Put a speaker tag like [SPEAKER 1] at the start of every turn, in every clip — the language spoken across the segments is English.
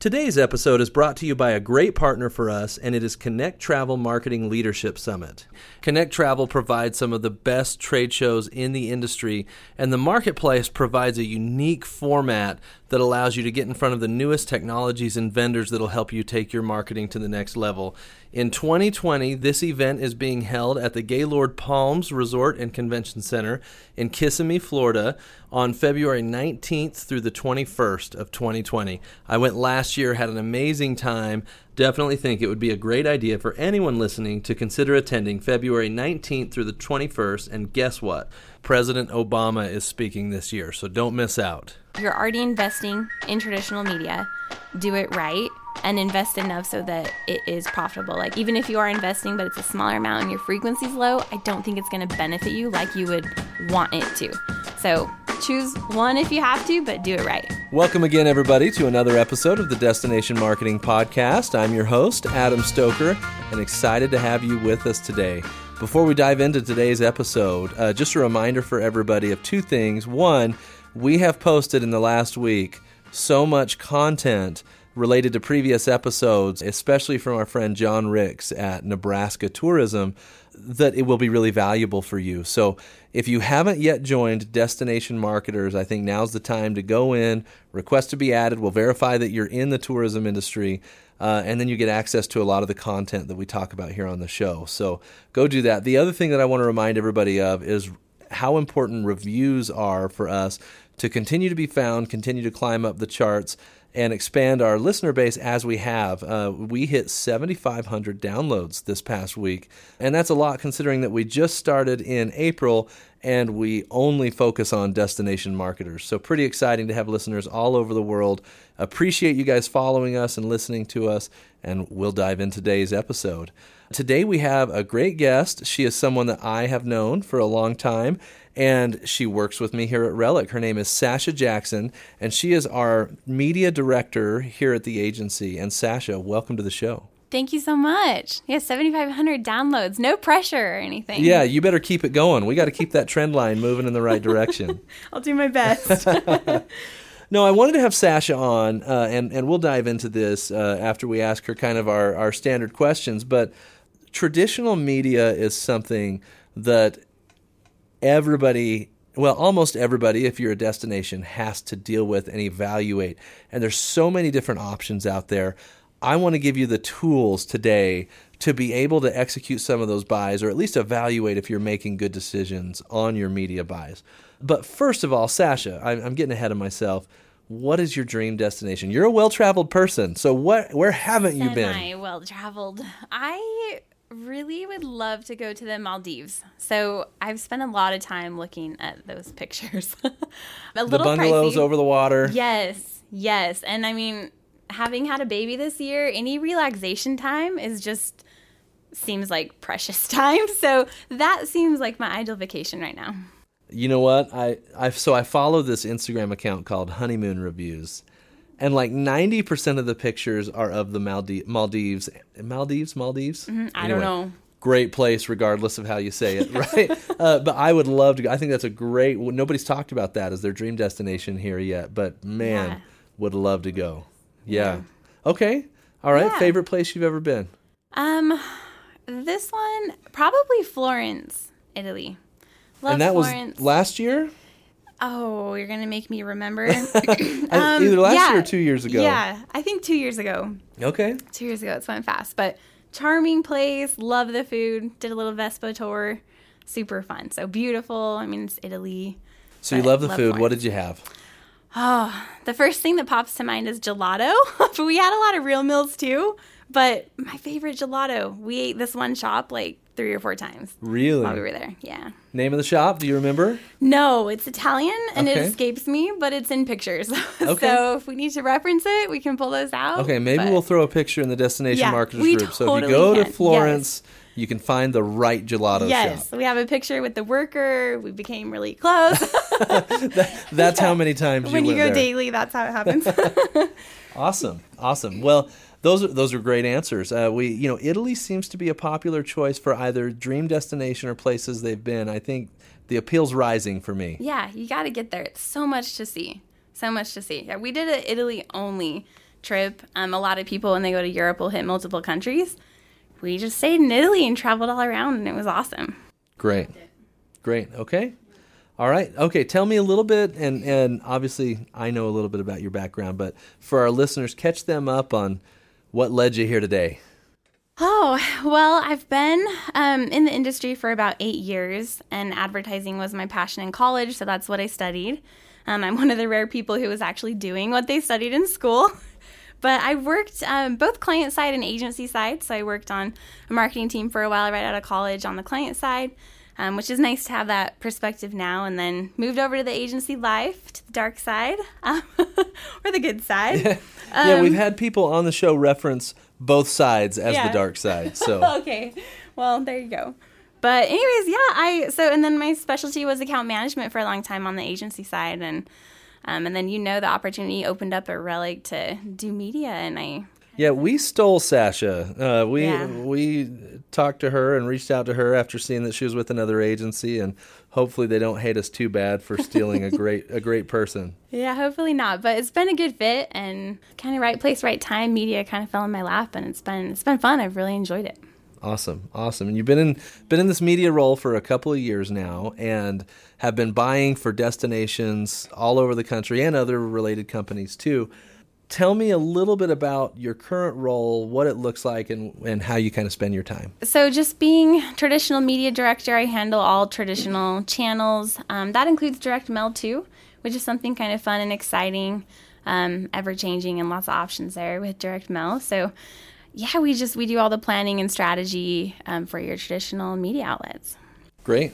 [SPEAKER 1] Today's episode is brought to you by a great partner for us, and it is Connect Travel Marketing Leadership Summit. Connect Travel provides some of the best trade shows in the industry, and the marketplace provides a unique format that allows you to get in front of the newest technologies and vendors that'll help you take your marketing to the next level. In 2020, this event is being held at the Gaylord Palms Resort and Convention Center in Kissimmee, Florida on February 19th through the 21st of 2020. I went last year, had an amazing time. Definitely think it would be a great idea for anyone listening to consider attending February 19th through the 21st. And guess what? President Obama is speaking this year, so don't miss out.
[SPEAKER 2] You're already investing in traditional media. Do it right and invest enough so that it is profitable. Like even if you are investing but it's a smaller amount and your frequency's low, I don't think it's going to benefit you like you would want it to. So choose one if you have to, but do it right.
[SPEAKER 1] Welcome again, everybody, to another episode of the Destination Marketing Podcast. I'm your host, Adam Stoker, and excited to have you with us today. Before we dive into today's episode, uh, just a reminder for everybody of two things. One, we have posted in the last week so much content related to previous episodes, especially from our friend John Ricks at Nebraska Tourism, that it will be really valuable for you. So if you haven't yet joined Destination Marketers, I think now's the time to go in, request to be added. We'll verify that you're in the tourism industry. Uh, and then you get access to a lot of the content that we talk about here on the show. So go do that. The other thing that I want to remind everybody of is how important reviews are for us to continue to be found, continue to climb up the charts and expand our listener base as we have. Uh, we hit 7,500 downloads this past week, and that's a lot considering that we just started in April and we only focus on destination marketers. So, pretty exciting to have listeners all over the world. Appreciate you guys following us and listening to us, and we'll dive in today's episode. Today, we have a great guest. She is someone that I have known for a long time, and she works with me here at Relic. Her name is Sasha Jackson, and she is our media director here at the agency. And Sasha, welcome to the show.
[SPEAKER 2] Thank you so much. Yeah, 7,500 downloads. No pressure or anything.
[SPEAKER 1] Yeah, you better keep it going. We got to keep that trend line moving in the right direction.
[SPEAKER 2] I'll do my best.
[SPEAKER 1] no, I wanted to have Sasha on, uh, and, and we'll dive into this uh, after we ask her kind of our, our standard questions. But traditional media is something that everybody well, almost everybody, if you're a destination, has to deal with and evaluate. And there's so many different options out there. I want to give you the tools today to be able to execute some of those buys or at least evaluate if you're making good decisions on your media buys. But first of all, Sasha, I'm getting ahead of myself. What is your dream destination? You're a well-traveled person, so what? Where haven't you been?
[SPEAKER 2] I well-traveled. I really would love to go to the Maldives. So I've spent a lot of time looking at those pictures.
[SPEAKER 1] a the bungalows
[SPEAKER 2] pricey.
[SPEAKER 1] over the water.
[SPEAKER 2] Yes, yes. And I mean, having had a baby this year, any relaxation time is just seems like precious time. So that seems like my ideal vacation right now.
[SPEAKER 1] You know what? I I so I follow this Instagram account called Honeymoon Reviews and like 90% of the pictures are of the Maldives Maldives Maldives Maldives
[SPEAKER 2] mm-hmm. I don't know
[SPEAKER 1] great place regardless of how you say it right uh, but I would love to go I think that's a great nobody's talked about that as their dream destination here yet but man yeah. would love to go yeah, yeah. okay all right yeah. favorite place you've ever been
[SPEAKER 2] um this one probably Florence Italy
[SPEAKER 1] Love and that Florence. was last year
[SPEAKER 2] Oh, you're gonna make me remember.
[SPEAKER 1] um, Either last yeah, year or two years ago.
[SPEAKER 2] Yeah, I think two years ago.
[SPEAKER 1] Okay.
[SPEAKER 2] Two years ago, it's went fast, but charming place. Love the food. Did a little Vespa tour. Super fun. So beautiful. I mean, it's Italy.
[SPEAKER 1] So you love the love food. Florence. What did you have?
[SPEAKER 2] Oh, the first thing that pops to mind is gelato. but we had a lot of real meals too. But my favorite gelato, we ate this one shop like three or four times.
[SPEAKER 1] Really?
[SPEAKER 2] While we were there. Yeah.
[SPEAKER 1] Name of the shop? Do you remember?
[SPEAKER 2] No, it's Italian and okay. it escapes me, but it's in pictures. Okay. so if we need to reference it, we can pull those out.
[SPEAKER 1] Okay, maybe but... we'll throw a picture in the destination yeah, marketers group. Totally so if you go can. to Florence. Yes you can find the right gelato
[SPEAKER 2] yes,
[SPEAKER 1] shop.
[SPEAKER 2] we have a picture with the worker. We became really close.
[SPEAKER 1] that, that's yeah. how many times
[SPEAKER 2] when
[SPEAKER 1] you,
[SPEAKER 2] you go
[SPEAKER 1] there.
[SPEAKER 2] daily. That's how it happens.
[SPEAKER 1] awesome, awesome. Well, those are those are great answers. Uh, we you know Italy seems to be a popular choice for either dream destination or places they've been. I think the appeal's rising for me.
[SPEAKER 2] Yeah, you got to get there. It's so much to see. So much to see. Yeah, we did an Italy only trip. Um, a lot of people, when they go to Europe, will hit multiple countries. We just stayed in Italy and traveled all around, and it was awesome.
[SPEAKER 1] Great. Great. Okay. All right. Okay. Tell me a little bit, and and obviously I know a little bit about your background, but for our listeners, catch them up on what led you here today.
[SPEAKER 2] Oh, well, I've been um, in the industry for about eight years, and advertising was my passion in college, so that's what I studied. Um, I'm one of the rare people who was actually doing what they studied in school. But I worked um, both client side and agency side. So I worked on a marketing team for a while right out of college on the client side, um, which is nice to have that perspective now. And then moved over to the agency life, to the dark side, um, or the good side.
[SPEAKER 1] Yeah. yeah, we've had people on the show reference both sides as yeah. the dark side. So
[SPEAKER 2] okay, well there you go. But anyways, yeah, I so and then my specialty was account management for a long time on the agency side and um, and then you know the opportunity opened up at Relic to do media, and I.
[SPEAKER 1] Yeah, we stole Sasha. Uh, we yeah. we talked to her and reached out to her after seeing that she was with another agency, and hopefully they don't hate us too bad for stealing a great a great person.
[SPEAKER 2] Yeah, hopefully not. But it's been a good fit and kind of right place, right time. Media kind of fell in my lap, and it's been it's been fun. I've really enjoyed it.
[SPEAKER 1] Awesome, awesome. And you've been in been in this media role for a couple of years now, and have been buying for destinations all over the country and other related companies too. Tell me a little bit about your current role, what it looks like, and, and how you kind of spend your time.
[SPEAKER 2] So, just being traditional media director, I handle all traditional channels. Um, that includes direct mail too, which is something kind of fun and exciting, um, ever changing, and lots of options there with direct mail. So, yeah, we just we do all the planning and strategy um, for your traditional media outlets.
[SPEAKER 1] Great,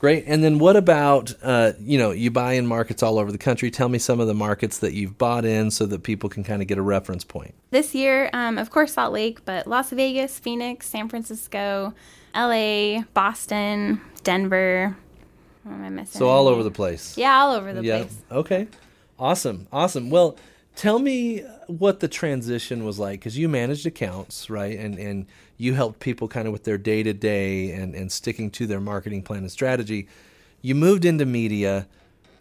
[SPEAKER 1] great. And then what about uh, you know you buy in markets all over the country? Tell me some of the markets that you've bought in so that people can kind of get a reference point.
[SPEAKER 2] This year, um, of course, Salt Lake, but Las Vegas, Phoenix, San Francisco, L.A., Boston, Denver.
[SPEAKER 1] What am I missing? So all over the place.
[SPEAKER 2] Yeah, all over the yeah. place.
[SPEAKER 1] Okay. Awesome. Awesome. Well, Tell me what the transition was like because you managed accounts, right? And and you helped people kind of with their day to day and and sticking to their marketing plan and strategy. You moved into media.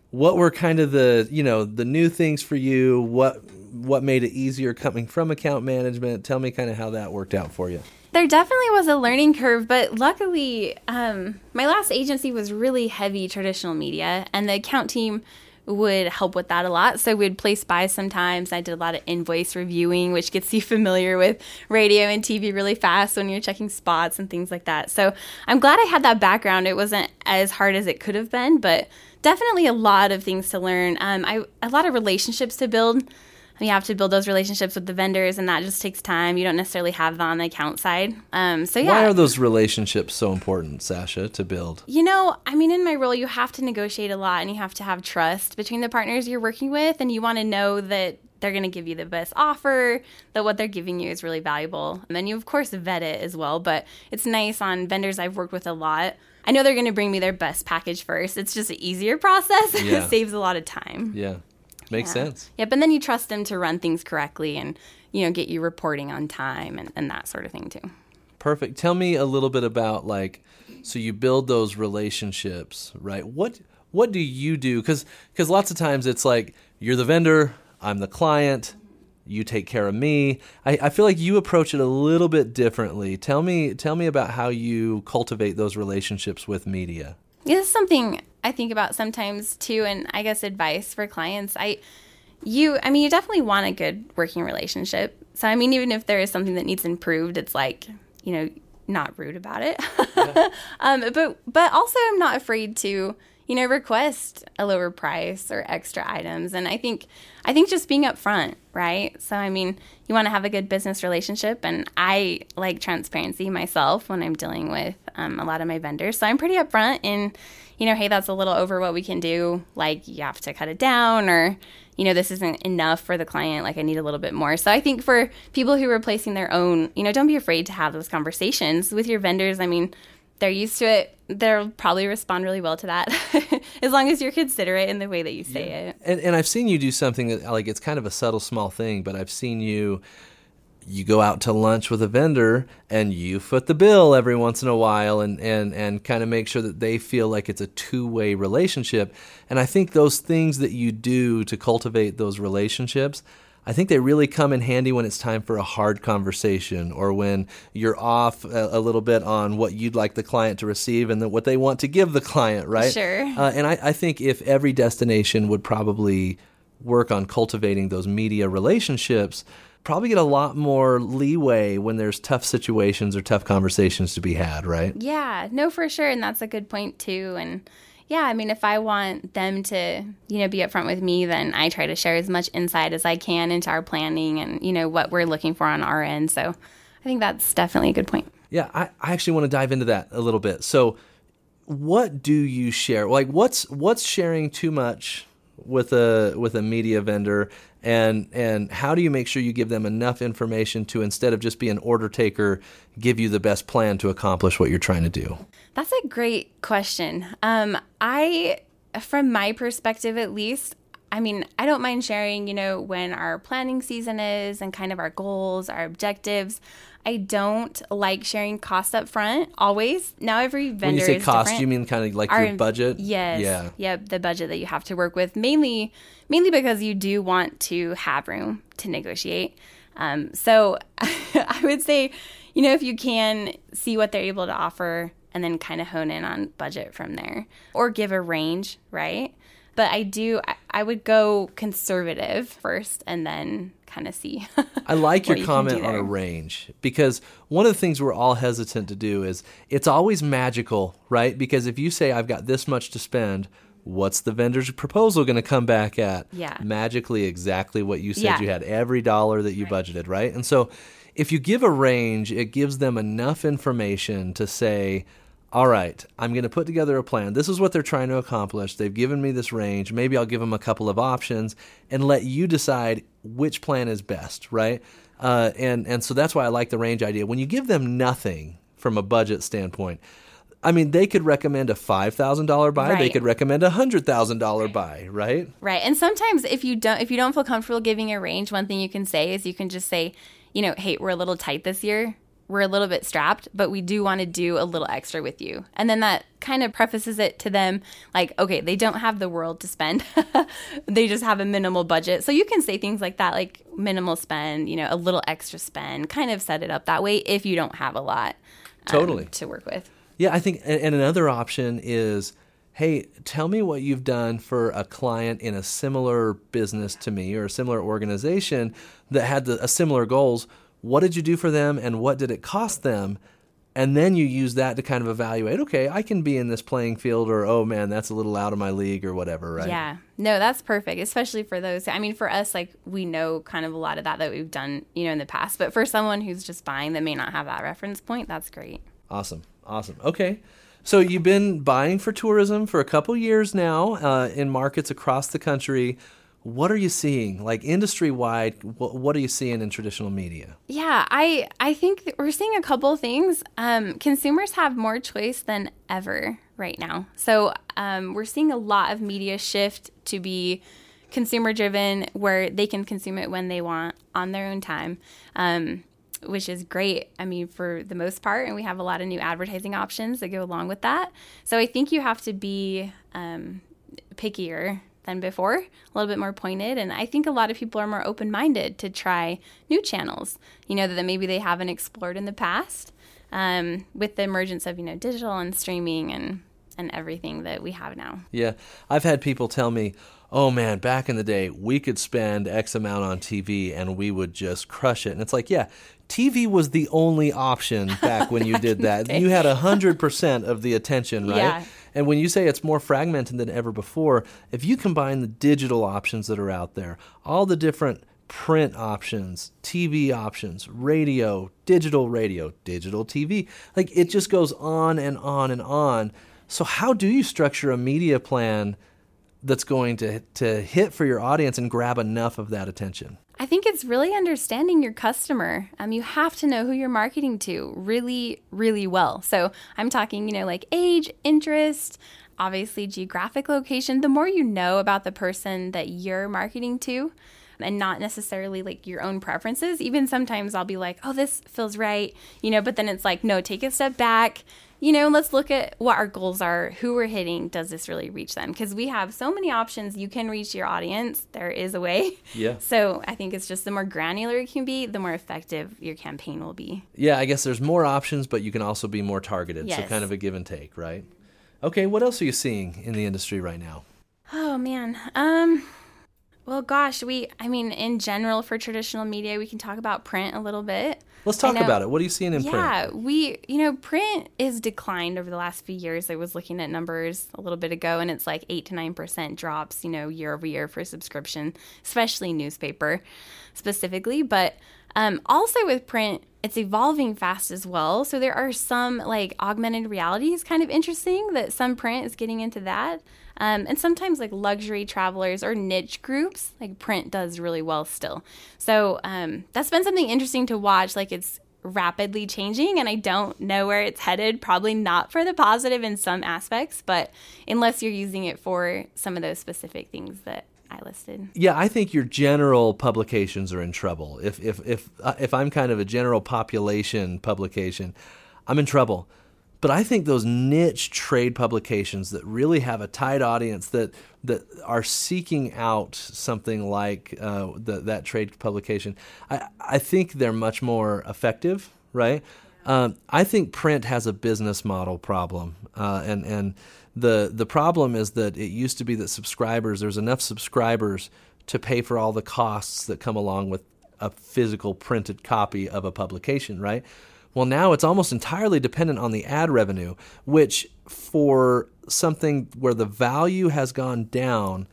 [SPEAKER 1] What were kind of the you know the new things for you? What what made it easier coming from account management? Tell me kind of how that worked out for you.
[SPEAKER 2] There definitely was a learning curve, but luckily, um, my last agency was really heavy traditional media, and the account team would help with that a lot. So we'd place buys sometimes. I did a lot of invoice reviewing, which gets you familiar with radio and TV really fast when you're checking spots and things like that. So I'm glad I had that background. It wasn't as hard as it could have been, but definitely a lot of things to learn. Um, I a lot of relationships to build you have to build those relationships with the vendors, and that just takes time. You don't necessarily have that on the account side. Um, so yeah,
[SPEAKER 1] why are those relationships so important, Sasha, to build?
[SPEAKER 2] You know, I mean, in my role, you have to negotiate a lot, and you have to have trust between the partners you're working with, and you want to know that they're going to give you the best offer, that what they're giving you is really valuable. And then you, of course, vet it as well. But it's nice on vendors I've worked with a lot. I know they're going to bring me their best package first. It's just an easier process. Yeah. it saves a lot of time.
[SPEAKER 1] Yeah. Makes
[SPEAKER 2] yeah.
[SPEAKER 1] sense.
[SPEAKER 2] Yep, and then you trust them to run things correctly and you know get you reporting on time and, and that sort of thing too.
[SPEAKER 1] Perfect. Tell me a little bit about like so you build those relationships, right? What what do you do? Because because lots of times it's like you're the vendor, I'm the client, you take care of me. I, I feel like you approach it a little bit differently. Tell me tell me about how you cultivate those relationships with media.
[SPEAKER 2] Yeah, this is something I think about sometimes too, and I guess advice for clients. I, you, I mean, you definitely want a good working relationship. So, I mean, even if there is something that needs improved, it's like, you know, not rude about it. Yeah. um, but, but also, I'm not afraid to, you know, request a lower price or extra items. And I think, I think just being upfront, right? So, I mean, you want to have a good business relationship, and I like transparency myself when I'm dealing with um, a lot of my vendors. So, I'm pretty upfront in you know, hey, that's a little over what we can do. Like, you have to cut it down, or, you know, this isn't enough for the client. Like, I need a little bit more. So, I think for people who are placing their own, you know, don't be afraid to have those conversations with your vendors. I mean, they're used to it. They'll probably respond really well to that, as long as you're considerate in the way that you say yeah. it.
[SPEAKER 1] And, and I've seen you do something that, like, it's kind of a subtle, small thing, but I've seen you you go out to lunch with a vendor and you foot the bill every once in a while and, and, and kind of make sure that they feel like it's a two way relationship. And I think those things that you do to cultivate those relationships, I think they really come in handy when it's time for a hard conversation or when you're off a, a little bit on what you'd like the client to receive and the, what they want to give the client, right?
[SPEAKER 2] Sure.
[SPEAKER 1] Uh, and I, I think if every destination would probably work on cultivating those media relationships, probably get a lot more leeway when there's tough situations or tough conversations to be had, right?
[SPEAKER 2] Yeah, no, for sure. And that's a good point, too. And yeah, I mean, if I want them to, you know, be upfront with me, then I try to share as much insight as I can into our planning and, you know, what we're looking for on our end. So I think that's definitely a good point.
[SPEAKER 1] Yeah, I, I actually want to dive into that a little bit. So, what do you share? Like, what's what's sharing too much with a with a media vendor, and and how do you make sure you give them enough information to instead of just be an order taker, give you the best plan to accomplish what you're trying to do?
[SPEAKER 2] That's a great question. Um, I, from my perspective at least, I mean, I don't mind sharing, you know, when our planning season is and kind of our goals, our objectives. I don't like sharing cost up front always. Now every vendor
[SPEAKER 1] When you say cost,
[SPEAKER 2] different.
[SPEAKER 1] you mean kind of like
[SPEAKER 2] Our-
[SPEAKER 1] your budget?
[SPEAKER 2] Yes.
[SPEAKER 1] Yeah.
[SPEAKER 2] Yep. The budget that you have to work with, mainly, mainly because you do want to have room to negotiate. Um, so I would say, you know, if you can see what they're able to offer and then kind of hone in on budget from there, or give a range, right? But I do, I, I would go conservative first and then kind of see.
[SPEAKER 1] I like your
[SPEAKER 2] you
[SPEAKER 1] comment on a range because one of the things we're all hesitant to do is it's always magical, right? Because if you say I've got this much to spend, what's the vendor's proposal going to come back at?
[SPEAKER 2] Yeah.
[SPEAKER 1] Magically exactly what you said
[SPEAKER 2] Yeah.
[SPEAKER 1] you had every dollar that you budgeted, right? And so if you give a range, it gives them enough information to say, all right, I'm going to put together a plan. This is what they're trying to accomplish. They've given me this range. Maybe I'll give them a couple of options and let you decide which plan is best, right? Uh, and and so that's why I like the range idea. When you give them nothing from a budget standpoint, I mean, they could recommend a five thousand dollar buy. They could recommend a hundred thousand dollar buy, right?
[SPEAKER 2] Right. And sometimes if you don't if you don't feel comfortable giving a range, one thing you can say is you can just say, you know, hey, we're a little tight this year. We're a little bit strapped, but we do want to do a little extra with you. And then that kind of prefaces it to them like, okay, they don't have the world to spend. they just have a minimal budget. So you can say things like that, like minimal spend, you know, a little extra spend, kind of set it up that way if you don't have a lot um,
[SPEAKER 1] Totally.
[SPEAKER 2] to work with.
[SPEAKER 1] Yeah, I think, and, and another option is, hey, tell me what you've done for a client in a similar business to me or a similar organization that had the, a similar goals. What did you do for them, and what did it cost them? And then you use that to kind of evaluate. Okay, I can be in this playing field, or oh man, that's a little out of my league, or whatever, right?
[SPEAKER 2] Yeah. No, that's perfect, especially for those. I mean, for us, like we know kind of a lot of that that we've done, you know, in the past. But for someone who's just buying that may not have that reference point, that's great.
[SPEAKER 1] Awesome. Awesome. Okay. So you've been buying for tourism for a couple years now uh, in markets across the country. What are you seeing, like industry wide? What, what are you seeing in traditional media?
[SPEAKER 2] Yeah, I I think we're seeing a couple things. Um, consumers have more choice than ever right now. So um, we're seeing a lot of media shift to be consumer driven, where they can consume it when they want on their own time. Um, which is great. I mean, for the most part, and we have a lot of new advertising options that go along with that. So I think you have to be um, pickier than before, a little bit more pointed. And I think a lot of people are more open minded to try new channels, you know, that maybe they haven't explored in the past um, with the emergence of, you know, digital and streaming and, and everything that we have now.
[SPEAKER 1] Yeah, I've had people tell me, "Oh man, back in the day, we could spend X amount on TV and we would just crush it." And it's like, yeah, TV was the only option back when you did that. You had hundred percent of the attention, right?
[SPEAKER 2] Yeah.
[SPEAKER 1] And when you say it's more fragmented than ever before, if you combine the digital options that are out there, all the different print options, TV options, radio, digital radio, digital TV, like it just goes on and on and on. So how do you structure a media plan that's going to to hit for your audience and grab enough of that attention?
[SPEAKER 2] I think it's really understanding your customer. Um, you have to know who you're marketing to really, really well. So I'm talking, you know, like age, interest, obviously geographic location. The more you know about the person that you're marketing to, and not necessarily like your own preferences. Even sometimes I'll be like, oh, this feels right, you know, but then it's like, no, take a step back. You know, let's look at what our goals are, who we're hitting. Does this really reach them? Because we have so many options. You can reach your audience. There is a way.
[SPEAKER 1] Yeah.
[SPEAKER 2] So I think it's just the more granular it can be, the more effective your campaign will be.
[SPEAKER 1] Yeah, I guess there's more options, but you can also be more targeted. So kind of a give and take, right? Okay, what else are you seeing in the industry right now?
[SPEAKER 2] Oh man. Um well gosh, we I mean in general for traditional media we can talk about print a little bit.
[SPEAKER 1] Let's talk about it. What are you seeing in print?
[SPEAKER 2] Yeah, we you know print is declined over the last few years. I was looking at numbers a little bit ago, and it's like eight to nine percent drops, you know, year over year for subscription, especially newspaper specifically. But um, also with print, it's evolving fast as well. So there are some like augmented realities kind of interesting that some print is getting into that. Um, and sometimes like luxury travelers or niche groups, like print does really well still. So um, that's been something interesting to watch. Like it's rapidly changing and I don't know where it's headed. Probably not for the positive in some aspects, but unless you're using it for some of those specific things that I listed.
[SPEAKER 1] Yeah, I think your general publications are in trouble. If if if uh, if I'm kind of a general population publication, I'm in trouble. But I think those niche trade publications that really have a tight audience that that are seeking out something like uh, the, that trade publication, I I think they're much more effective, right? Um, I think print has a business model problem, uh, and and the the problem is that it used to be that subscribers there's enough subscribers to pay for all the costs that come along with a physical printed copy of a publication, right? Well, now it's almost entirely dependent on the ad revenue, which for something where the value has gone down,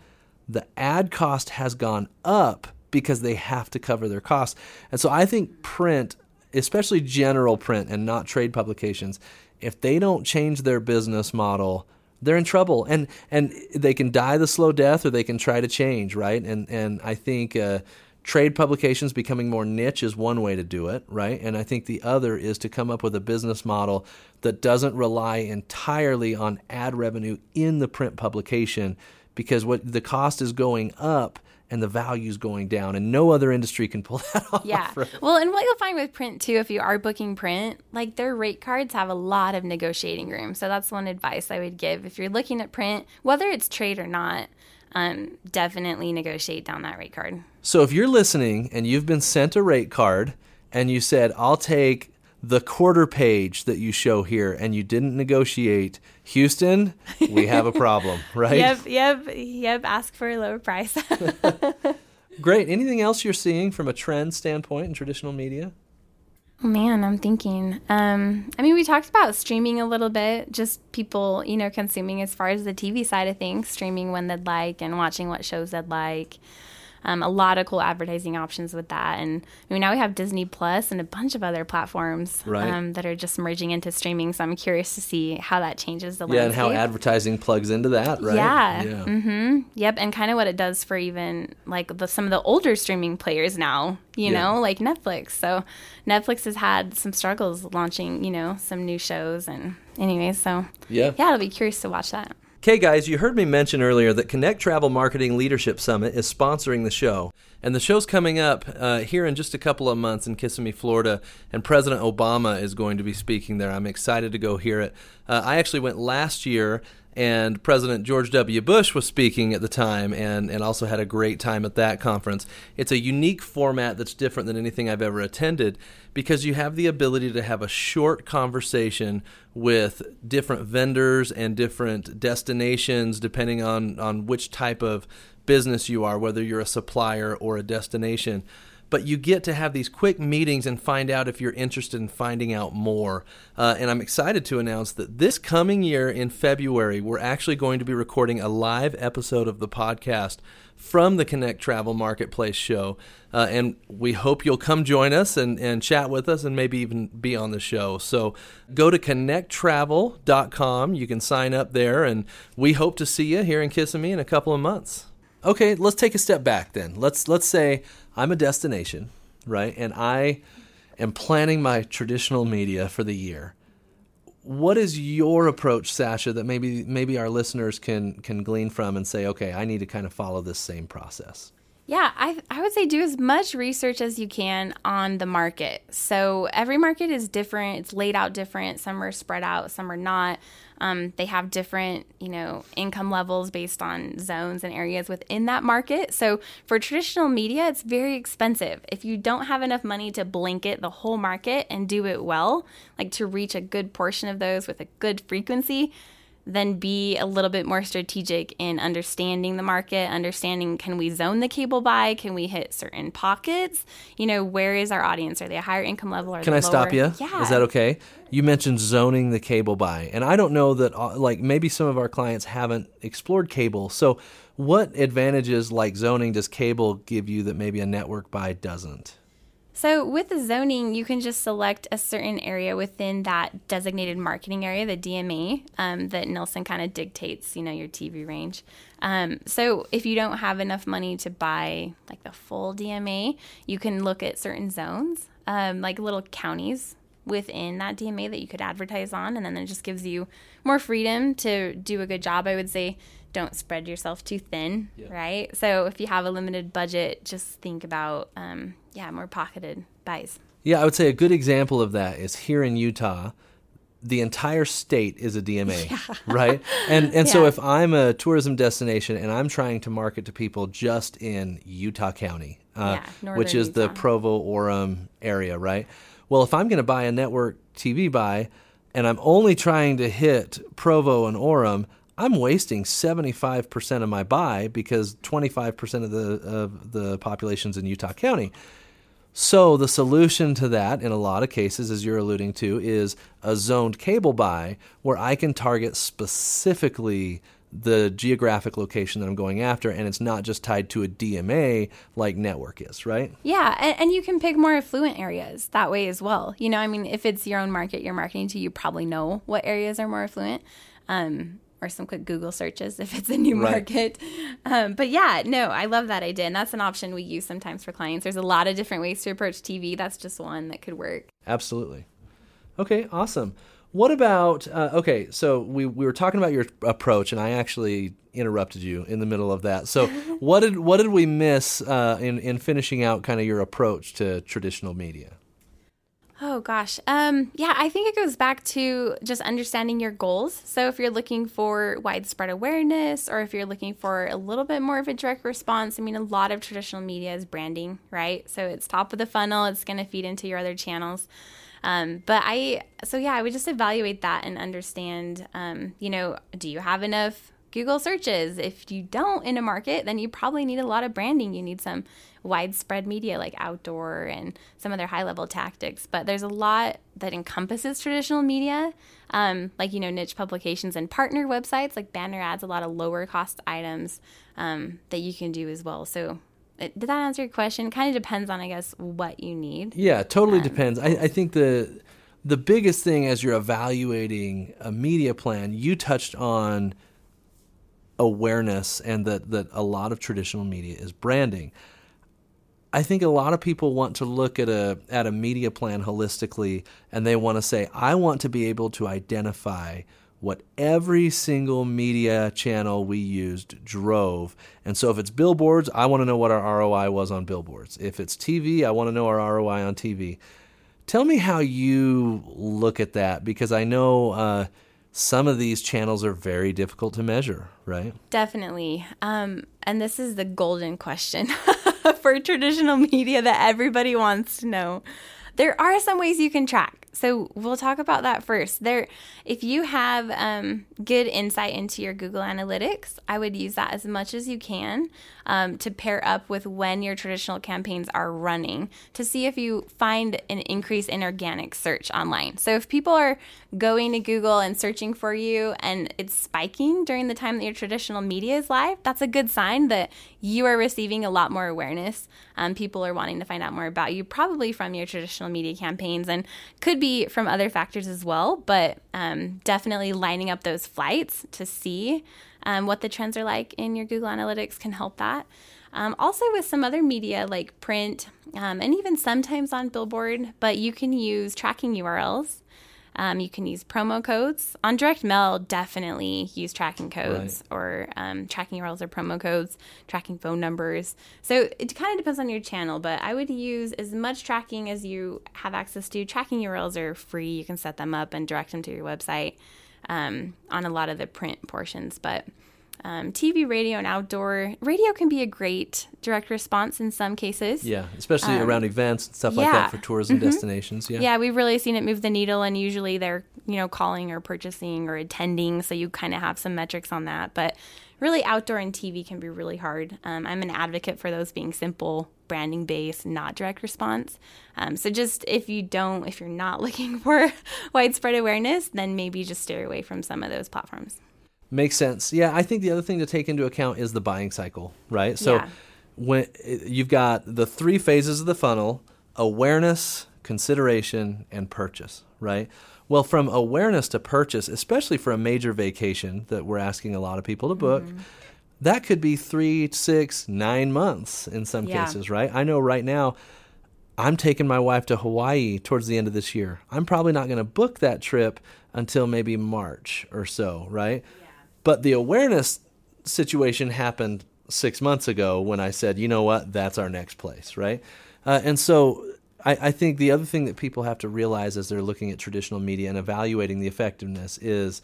[SPEAKER 1] the ad cost has gone up because they have to cover their costs. And so I think print, especially general print and not trade publications, if they don't change their business model, they're in trouble. And and they can die the slow death or they can try to change, right? And and I think uh, trade publications becoming more niche is one way to do it, right? And I think the other is to come up with a business model that doesn't rely entirely on ad revenue in the print publication because what the cost is going up and the value is going down and no other industry can pull that off.
[SPEAKER 2] Yeah.
[SPEAKER 1] right?
[SPEAKER 2] Well, and what you'll find with print too, if you are booking print, like their rate cards have a lot of negotiating room. So that's one advice I would give. If you're looking at print, whether it's trade or not, um, definitely negotiate down that rate card.
[SPEAKER 1] So if you're listening and you've been sent a rate card and you said, I'll take the quarter page that you show here and you didn't negotiate, Houston, we have a problem, right?
[SPEAKER 2] Yep, yep, yep. Ask for a lower price.
[SPEAKER 1] Great. Anything else you're seeing from a trend standpoint in traditional media?
[SPEAKER 2] Oh, Man, I'm thinking. Um, I mean, we talked about streaming a little bit, just people, you know, consuming as far as the TV side of things, streaming when they'd like and watching what shows they'd like. Um, a lot of cool advertising options with that, and I mean, now we have Disney Plus and a bunch of other platforms
[SPEAKER 1] Right.
[SPEAKER 2] um, that are just merging into streaming. So I'm curious to see how that changes the
[SPEAKER 1] Yeah, and how advertising plugs into that, right?
[SPEAKER 2] Yeah. Mm-hmm. Yep. And kind of what it does for even like the, some of the older streaming players now, you
[SPEAKER 1] Yeah.
[SPEAKER 2] know, like Netflix. So Netflix has had some struggles launching, you know, some new shows. And, anyways, so
[SPEAKER 1] Yeah.
[SPEAKER 2] yeah, I'll be curious to watch that.
[SPEAKER 1] Okay, guys, you heard me mention earlier that Connect Travel Marketing Leadership Summit is sponsoring the show. And the show's coming up uh, here in just a couple of months in Kissimmee, Florida. And President Obama is going to be speaking there. I'm excited to go hear it. Uh, I actually went last year, and President George W. Bush was speaking at the time and, and also had a great time at that conference. It's a unique format that's different than anything I've ever attended because you have the ability to have a short conversation with different vendors and different destinations depending on, on which type of business you are, whether you're a supplier or a destination. But you get to have these quick meetings and find out if you're interested in finding out more. Uh, and I'm excited to announce that this coming year in February, we're actually going to be recording a live episode of the podcast from the Connect Travel Marketplace show. Uh, and we hope you'll come join us and, and chat with us and maybe even be on the show. So go to connecttravel.com. You can sign up there, and we hope to see you here in Kissimmee in a couple of months. Okay, let's take a step back then. Let's let's say I'm a destination, right? And I am planning my traditional media for the year. What is your approach, Sasha, that maybe maybe our listeners can can glean from and say, okay, I need to kind of follow this same process?
[SPEAKER 2] Yeah, I, I would say do as much research as you can on the market. So every market is different. It's laid out different. Some are spread out, some are not. Um, they have different, you know, income levels based on zones and areas within that market. So for traditional media, it's very expensive. If you don't have enough money to blanket the whole market and do it well, like to reach a good portion of those with a good frequency, then be a little bit more strategic in understanding the market, understanding can we zone the cable buy? Can we hit certain pockets? You know, where is our audience? Are they a higher income level? Or
[SPEAKER 1] can I
[SPEAKER 2] lower?
[SPEAKER 1] stop you?
[SPEAKER 2] Yeah.
[SPEAKER 1] Is that okay? You mentioned zoning the cable buy, and I don't know that, uh, like, maybe some of our clients haven't explored cable. So, what advantages like zoning does cable give you that maybe a network buy doesn't?
[SPEAKER 2] So with the zoning, you can just select a certain area within that designated marketing area, the DMA, um, that Nielsen kind of dictates, you know, your TV range. Um, so if you don't have enough money to buy like the full DMA, you can look at certain zones, um, like little counties within that DMA that you could advertise on, and then it just gives you more freedom to do a good job. I would say don't spread yourself too thin, yeah. right? So if you have a limited budget, just think about um, yeah more pocketed buys.
[SPEAKER 1] Yeah, I would say a good example of that is here in Utah. The entire state is a DMA, yeah. right? And and yeah. so if I'm a tourism destination and I'm trying to market to people just in Utah County, uh, which is Utah. the Provo Orem area, right? Well, if I'm going to buy a network TV buy and I'm only trying to hit Provo and Orem, I'm wasting 75% of my buy because 25% of the of the population's in Utah County. So the solution to that in a lot of cases as you're alluding to is a zoned cable buy where I can target specifically the geographic location that I'm going after, and it's not just tied to a DMA like network is, right?
[SPEAKER 2] Yeah, and, and, you can pick more affluent areas that way as well. You know, I mean, if it's your own market you're marketing to, you probably know what areas are more affluent. Um, or some quick Google searches if it's a new right. market. Um, but yeah, no, I love that idea. And that's an option we use sometimes for clients. There's a lot of different ways to approach TV. That's just one that could work.
[SPEAKER 1] Absolutely. Okay, awesome. What about, uh, okay, so we, we were talking about your approach, and I actually interrupted you in the middle of that. So, what did what did we miss uh, in in finishing out kind of your approach to traditional media?
[SPEAKER 2] Oh gosh. Um, yeah, I think it goes back to just understanding your goals. So if you're looking for widespread awareness or if you're looking for a little bit more of a direct response, I mean a lot of traditional media is branding, right? So it's top of the funnel, it's gonna feed into your other channels. Um, but I so yeah, I would just evaluate that and understand um, you know, do you have enough Google searches. If you don't in a market, then you probably need a lot of branding. You need some widespread media like outdoor and some other high level tactics. But there's a lot that encompasses traditional media, um, like, you know, niche publications and partner websites like banner ads, a lot of lower cost items um, that you can do as well. So did that answer your question? Kind of depends on, I guess, what you need.
[SPEAKER 1] Yeah, totally um, depends. I, I think the the biggest thing as you're evaluating a media plan, you touched on awareness and that, that a lot of traditional media is branding. I think a lot of people want to look at a at a media plan holistically and they want to say I want to be able to identify what every single media channel we used drove. And so if it's billboards, I want to know what our ROI was on billboards. If it's TV, I want to know our ROI on TV. Tell me how you look at that because I know uh, some of these channels are very difficult to measure, right?
[SPEAKER 2] Definitely. Um, and this is the golden question for traditional media that everybody wants to know. There are some ways you can track so we'll talk about that first. There, if you have um, good insight into your Google Analytics, I would use that as much as you can um, to pair up with when your traditional campaigns are running to see if you find an increase in organic search online. So if people are going to Google and searching for you and it's spiking during the time that your traditional media is live, that's a good sign that you are receiving a lot more awareness. Um, people are wanting to find out more about you, probably from your traditional media campaigns, and could be from other factors as well, but um, definitely lining up those flights to see um, what the trends are like in your Google Analytics can help that. Um, also, with some other media like print um, and even sometimes on Billboard, but you can use tracking URLs Um, you can use promo codes on direct mail. Definitely use tracking codes
[SPEAKER 1] Right.
[SPEAKER 2] or um, tracking URLs or promo codes, tracking phone numbers. So it kind of depends on your channel, but I would use as much tracking as you have access to. Tracking URLs are free. You can set them up and direct them to your website um, on a lot of the print portions, but. Um, TV, radio, and outdoor. Radio can be a great direct response in some cases.
[SPEAKER 1] Yeah, especially around events and stuff like
[SPEAKER 2] Um,
[SPEAKER 1] that for tourism destinations. Yeah.
[SPEAKER 2] Yeah, we've really seen it move the needle, and usually they're you know calling or purchasing or attending, so you kind of have some metrics on that. But really, outdoor and TV can be really hard. Um, I'm an advocate for those being simple, branding based, not direct response. Um, so just if you don't, if you're not looking for widespread awareness, then maybe just steer away from some of those platforms.
[SPEAKER 1] Makes sense. Yeah, I think the other thing to take into account is the buying cycle, right? So
[SPEAKER 2] Yeah.
[SPEAKER 1] when you've got the three phases of the funnel, awareness, consideration, and purchase, right? Well, from awareness to purchase, especially for a major vacation that we're asking a lot of people to book,
[SPEAKER 2] Mm-hmm.
[SPEAKER 1] that could be three, six, nine months in some
[SPEAKER 2] Yeah.
[SPEAKER 1] cases, right? I know right now I'm taking my wife to Hawaii towards the end of this year. I'm probably not going to book that trip until maybe March or so, right? But the awareness situation happened six months ago when I said, you know what, that's our next place, right? Uh, and so I, I think the other thing that people have to realize as they're looking at traditional media and evaluating the effectiveness is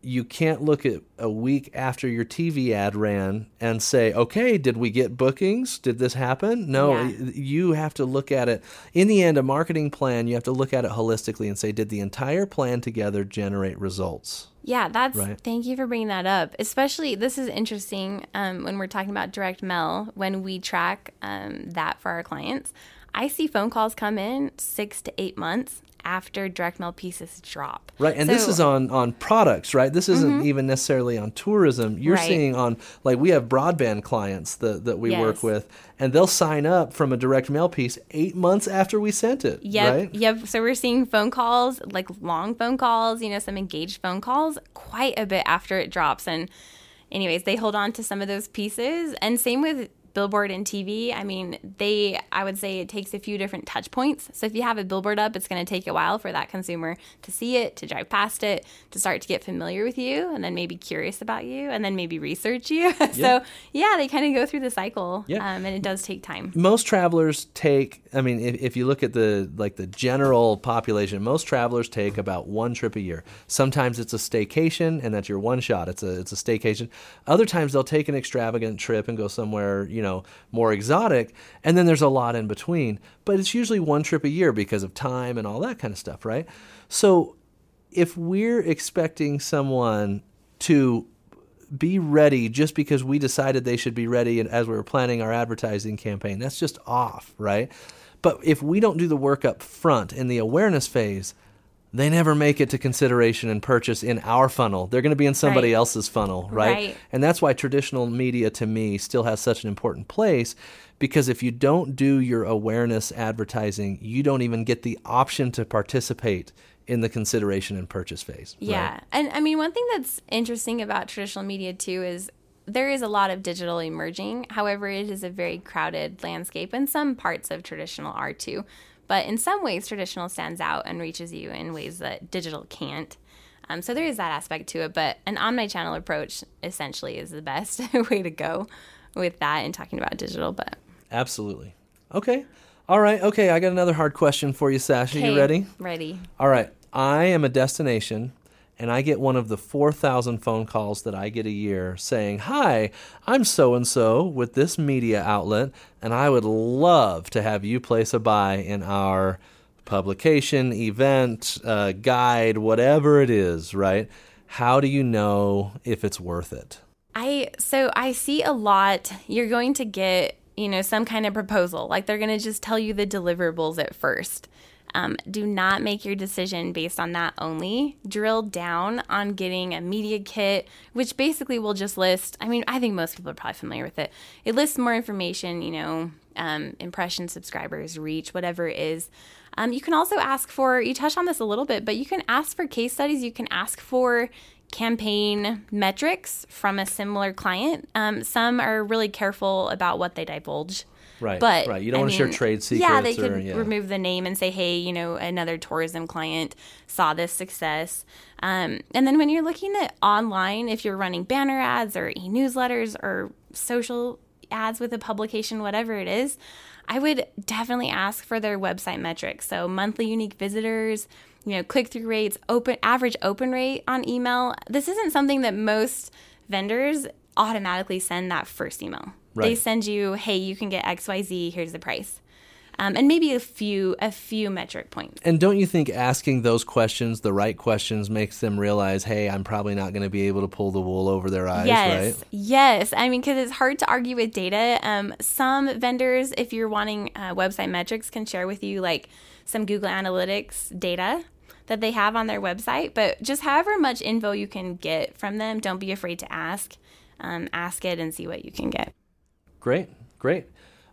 [SPEAKER 1] you can't look at a week after your TV ad ran and say, okay, did we get bookings? Did this happen? No,
[SPEAKER 2] Yeah.
[SPEAKER 1] you have to look at it. In the end, a marketing plan, you have to look at it holistically and say, did the entire plan together generate results?
[SPEAKER 2] Yeah, that's
[SPEAKER 1] Right.
[SPEAKER 2] thank you for bringing that up. Especially, this is interesting um, when we're talking about direct mail, when we track um, that for our clients. I see phone calls come in six to eight months after direct mail pieces drop.
[SPEAKER 1] Right, and this
[SPEAKER 2] So- Mm-hmm.
[SPEAKER 1] is on on products, right? This isn't even necessarily on tourism. You're
[SPEAKER 2] Right.
[SPEAKER 1] seeing on like we have broadband clients that that we work with, and they'll sign up from a direct mail piece eight months after we sent it.
[SPEAKER 2] Yep,
[SPEAKER 1] right?
[SPEAKER 2] yep. So we're seeing phone calls, like long phone calls, you know, some engaged phone calls, quite a bit after it drops. And, anyways, they hold on to some of those pieces. And same with billboard and TV. I mean, they, I would say it takes a few different touch points. So if you have a billboard up, it's going to take a while for that consumer to see it, to drive past it, to start to get familiar with you, and then maybe curious about you, and then maybe research you. so yeah, they kind of go through the cycle.
[SPEAKER 1] Yeah.
[SPEAKER 2] Um, and it does take time.
[SPEAKER 1] most travelers take i mean if, if you look at the like the general population most travelers take about one trip a year sometimes it's a staycation and that's your one shot it's a it's a staycation other times they'll take an extravagant trip and go somewhere you know more exotic and then there's a lot in between but it's usually one trip a year because of time and all that kind of stuff right so if we're expecting someone to be ready just because we decided they should be ready and as we were planning our advertising campaign. That's just off, right? But if we don't do the work up front in the awareness phase, they never make it to consideration and purchase in our funnel. They're going to be in somebody
[SPEAKER 2] Right.
[SPEAKER 1] else's funnel, right?
[SPEAKER 2] Right.
[SPEAKER 1] And that's why traditional media to me still has such an important place because if you don't do your awareness advertising, you don't even get the option to participate in the consideration and purchase phase. right?
[SPEAKER 2] Yeah. And I mean, one thing that's interesting about traditional media too is there is a lot of digital emerging. However, it is a very crowded landscape, and some parts of traditional are too. But in some ways, traditional stands out and reaches you in ways that digital can't. Um, so there is that aspect to it. But an omni-channel approach essentially is the best way to go with that and talking about digital. But
[SPEAKER 1] Absolutely. Okay. All right. Okay. I got another hard question for you, Sasha. You ready?
[SPEAKER 2] Ready.
[SPEAKER 1] All right. I am a destination and I get one of the 4,000 phone calls that I get a year saying, Hi, I'm so and so with this media outlet, and I would love to have you place a buy in our publication, event, uh, guide, whatever it is, right? How do you know if it's worth it?
[SPEAKER 2] I so I see a lot. You're going to get you know some kind of proposal, like they're going to just tell you the deliverables at first. Um, do not make your decision based on that only. Drill down on getting a media kit, which basically will just list. I mean, I think most people are probably familiar with it. It lists more information, you know, um, impressions, subscribers, reach, whatever it is. Um, you can also ask for. You touched on this a little bit, but you can ask for case studies. You can ask for campaign metrics from a similar client. Um, some are really careful about what they divulge.
[SPEAKER 1] Right,
[SPEAKER 2] But
[SPEAKER 1] right. You don't
[SPEAKER 2] I
[SPEAKER 1] share
[SPEAKER 2] mean,
[SPEAKER 1] trade
[SPEAKER 2] Yeah, they
[SPEAKER 1] secrets
[SPEAKER 2] could
[SPEAKER 1] yeah.
[SPEAKER 2] remove the name and say, hey, you know, another tourism client saw this success. Um, and then when you're looking at online, if you're running banner ads or e-newsletters or social ads with a publication, whatever it is, I would definitely ask for their website metrics. So monthly unique visitors, you know, click through rates, open average open rate on email. This isn't something that most vendors automatically send that first email. They send you, hey, you can get XYZ, here's the price. Um, and maybe a few a few metric points.
[SPEAKER 1] And don't you think asking those questions, the right questions, makes them realize, hey, I'm probably not going to be able to pull the wool over their eyes,
[SPEAKER 2] Yes,
[SPEAKER 1] right?
[SPEAKER 2] yes. I mean, because it's hard to argue with data. Um, some vendors, if you're wanting uh, website metrics, can share with you like some Google Analytics data that they have on their website. But just however much info you can get from them, don't be afraid to ask. Um, ask it and see what you can get.
[SPEAKER 1] Great, great.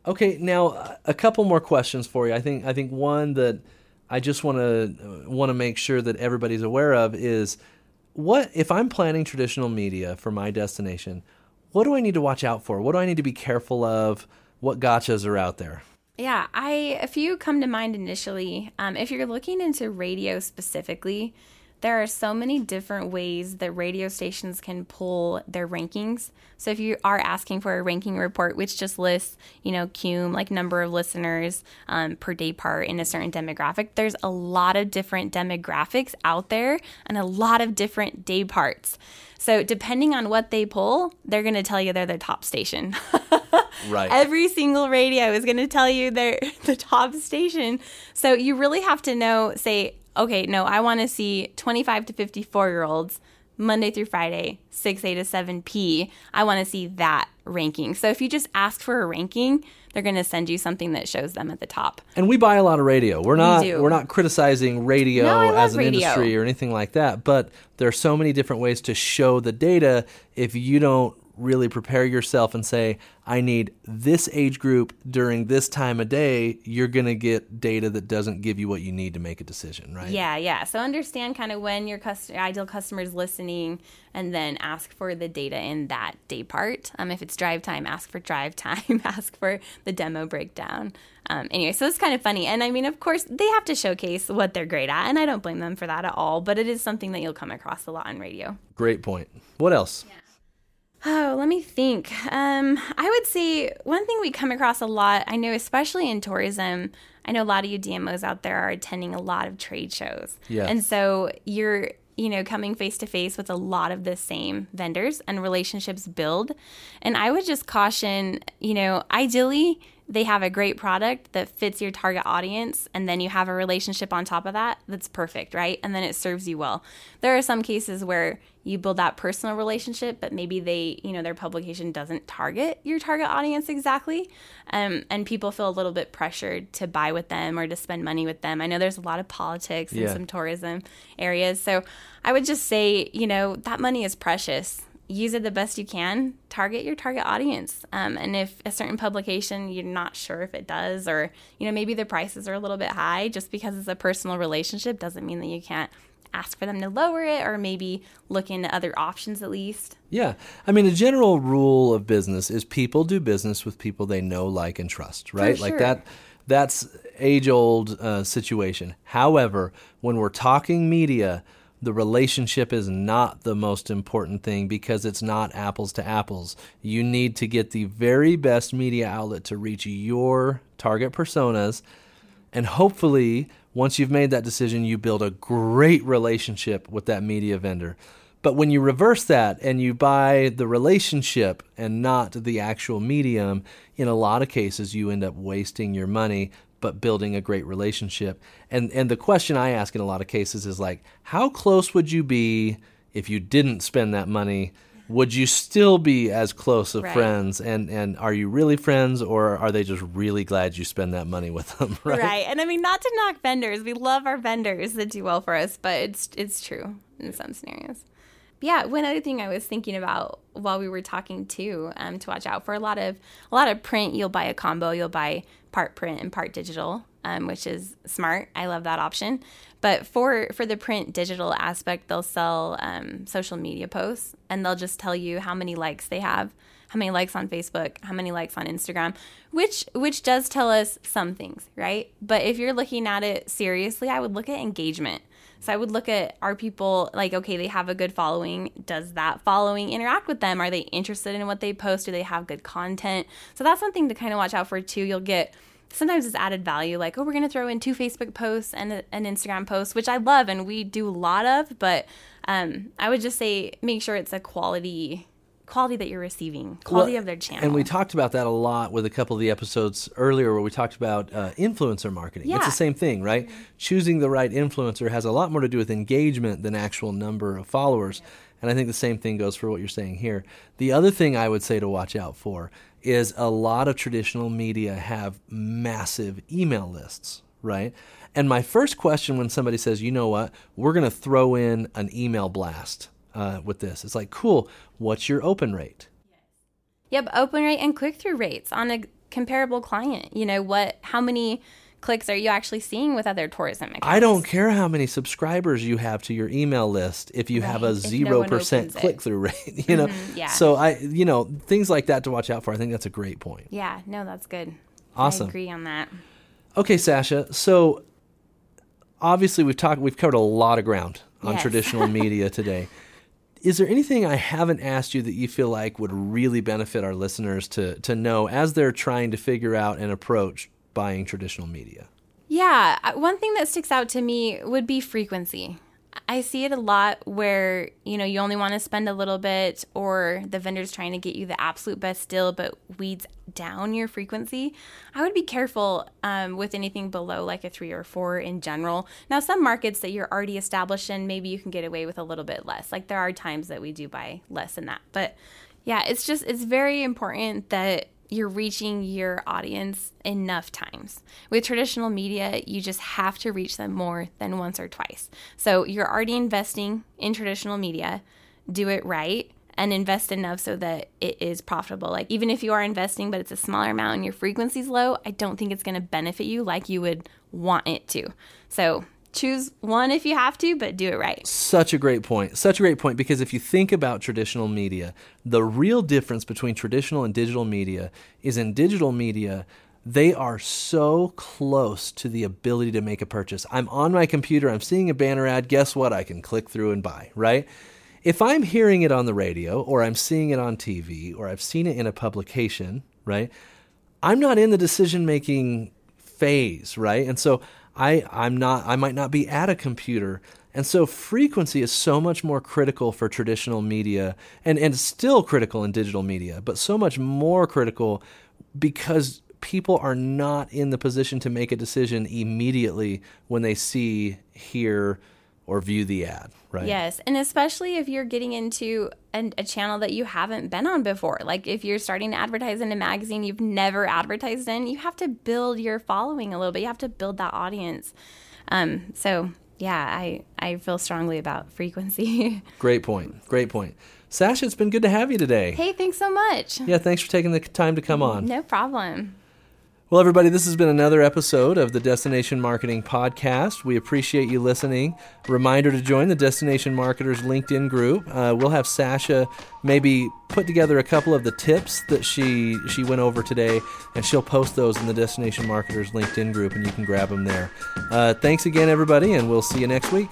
[SPEAKER 1] Okay, now uh, a couple more questions for you. I think I think one that I just want to want to make sure that everybody's aware of is what if I'm planning traditional media for my destination, what do I need to watch out for? What do I need to be careful of? What gotchas are out there?
[SPEAKER 2] Yeah, I a few come to mind initially. Um, if you're looking into radio specifically, there are so many different ways that radio stations can pull their rankings. So if you are asking for a ranking report, which just lists, you know, cume like number of listeners um, per day part in a certain demographic, there's a lot of different demographics out there and a lot of different day parts. So depending on what they pull, they're going to tell you they're the top station.
[SPEAKER 1] Right.
[SPEAKER 2] Every single radio is going to tell you they're the top station. So you really have to know, say, okay, no, I want to see 25 to 54 year olds Monday through Friday, 6 A to 7 P. I want to see that ranking. So if you just ask for a ranking, they're going to send you something that shows them at the top.
[SPEAKER 1] And we buy a lot of radio. We're not
[SPEAKER 2] do.
[SPEAKER 1] we're not criticizing radio
[SPEAKER 2] No,
[SPEAKER 1] as an
[SPEAKER 2] radio.
[SPEAKER 1] industry or anything like that, but there are so many different ways to show the data if you don't really prepare yourself and say I need this age group during this time of day, you're going to get data that doesn't give you what you need to make a decision, right?
[SPEAKER 2] Yeah, yeah. So understand kind of when your cust- ideal customer is listening, and then ask for the data in that day part. Um, if it's drive time, ask for drive time. ask for the demo breakdown. Um, anyway, so it's kind of funny, and I mean, of course, they have to showcase what they're great at, and I don't blame them for that at all. But it is something that you'll come across a lot on radio.
[SPEAKER 1] Great point. What else?
[SPEAKER 2] Oh, let me think. Um, I would say one thing we come across a lot, I know, especially in tourism, I know a lot of you DMOs out there are attending a lot of trade shows.
[SPEAKER 1] Yeah.
[SPEAKER 2] And so you're, you know, coming face to face with a lot of the same vendors and relationships build. And I would just caution, you know, ideally, they have a great product that fits your target audience and then you have a relationship on top of that that's perfect right? And then it serves you well. There are some cases where you build that personal relationship but maybe they you know their publication doesn't target your target audience exactly um, and people feel a little bit pressured to buy with them or to spend money with them. I know there's a lot of politics
[SPEAKER 1] Yeah.
[SPEAKER 2] some tourism areas so i would just say you know that money is precious use it the best you can target your target audience um, and if a certain publication you're not sure if it does or you know maybe the prices are a little bit high just because it's a personal relationship doesn't mean that you can't ask for them to lower it or maybe look into other options at least
[SPEAKER 1] Yeah. I mean, a general rule of business is people do business with people they know, like, and trust, right? Like that. That's age old uh, situation. However, when we're talking media, the relationship is not the most important thing because it's not apples to apples. You need to get the very best media outlet to reach your target personas. And hopefully, once you've made that decision, you build a great relationship with that media vendor. But when you reverse that and you buy the relationship and not the actual medium, in a lot of cases, you end up wasting your money but building a great relationship. And and the question I ask in a lot of cases is like, how close would you be if you didn't spend that money? Would you still be as close of
[SPEAKER 2] Right.
[SPEAKER 1] friends? And and are you really friends, or are they just really glad you spend that money with them? Right.
[SPEAKER 2] right and i mean not to knock vendors we love our vendors that do well for us but it's it's true in some scenarios yeah one other thing i was thinking about while we were talking too um, to watch out for a lot of a lot of print you'll buy a combo you'll buy part print and part digital um, which is smart i love that option but for for the print digital aspect they'll sell um, social media posts and they'll just tell you how many likes they have how many likes on Facebook, how many likes on Instagram, which which does tell us some things, right? But if you're looking at it seriously, I would look at engagement. So I would look at are people like okay, they have a good following. Does that following interact with them? Are they interested in what they post? Do they have good content? So that's something to kind of watch out for too. You'll get sometimes it's added value like oh we're going to throw in two facebook posts and an instagram post which i love and we do a lot of but um, i would just say make sure it's a quality quality that you're receiving quality well, of their channel.
[SPEAKER 1] and we talked about that a lot with a couple of the episodes earlier where we talked about uh, influencer marketing. Yeah. it's the same thing right? Mm-hmm. choosing the right influencer has a lot more to do with engagement than actual number of followers. And i think the same thing goes for what you're saying here. The other thing i would say to watch out for is a lot of traditional media have massive email lists, right? And my first question when somebody says, you know what, we're going to throw in an email blast uh, with this, it's like, cool, what's your open rate?
[SPEAKER 2] Yep, open rate and click through rates on a comparable client. You know, what, how many clicks are you actually seeing with other tourism accounts?
[SPEAKER 1] I don't care how many subscribers you have to your email list if you right. have a zero no percent click through rate. You know, mm-hmm, yeah. So I, you know, things like that to watch out for. I think that's a great point.
[SPEAKER 2] Yeah, no, that's good.
[SPEAKER 1] Awesome.
[SPEAKER 2] I agree on that.
[SPEAKER 1] Okay, Sasha. So obviously we've talked, we've covered a lot of ground on yes. traditional media today. Is there anything I haven't asked you that you feel like would really benefit our listeners to to know as they're trying to figure out an approach buying traditional media?
[SPEAKER 2] Yeah, one thing that sticks out to me would be frequency. I see it a lot where, you know, you only want to spend a little bit or the vendor's trying to get you the absolute best deal but weeds down your frequency. I would be careful um, with anything below like a three or four in general. Now, some markets that you're already established in, maybe you can get away with a little bit less. Like there are times that we do buy less than that. But yeah, it's just, it's very important that you're reaching your audience enough times. With traditional media, you just have to reach them more than once or twice. So you're already investing in traditional media, do it right and invest enough so that it is profitable. Like even if you are investing but it's a smaller amount and your frequency's low, I don't think it's going to benefit you like you would want it to. So choose one if you have to, but do it right.
[SPEAKER 1] Such a great point. Such a great point because if you think about traditional media, the real difference between traditional and digital media is in digital media, they are so close to the ability to make a purchase. I'm on my computer, I'm seeing a banner ad, guess what? I can click through and buy, right? If I'm hearing it on the radio or I'm seeing it on TV or I've seen it in a publication, right? I'm not in the decision making phase, right? And so I, I'm not, I might not be at a computer. And so frequency is so much more critical for traditional media and, and still critical in digital media, but so much more critical because people are not in the position to make a decision immediately when they see, hear, or view the ad, right?
[SPEAKER 2] Yes, and especially if you're getting into a, a, channel that you haven't been on before. Like if you're starting to advertise in a magazine you've never advertised in, you have to build your following a little bit. You have to build that audience. Um, so yeah, I I feel strongly about frequency.
[SPEAKER 1] Great point. Great point. Sasha, it's been good to have you today.
[SPEAKER 2] Hey, thanks so much.
[SPEAKER 1] Yeah, thanks for taking the time to come on.
[SPEAKER 2] No problem.
[SPEAKER 1] Well, everybody, this has been another episode of the Destination Marketing Podcast. We appreciate you listening. Reminder to join the Destination Marketers LinkedIn group. Uh, we'll have Sasha maybe put together a couple of the tips that she she went over today, and she'll post those in the Destination Marketers LinkedIn group, and you can grab them there. Uh, thanks again, everybody, and we'll see you next week.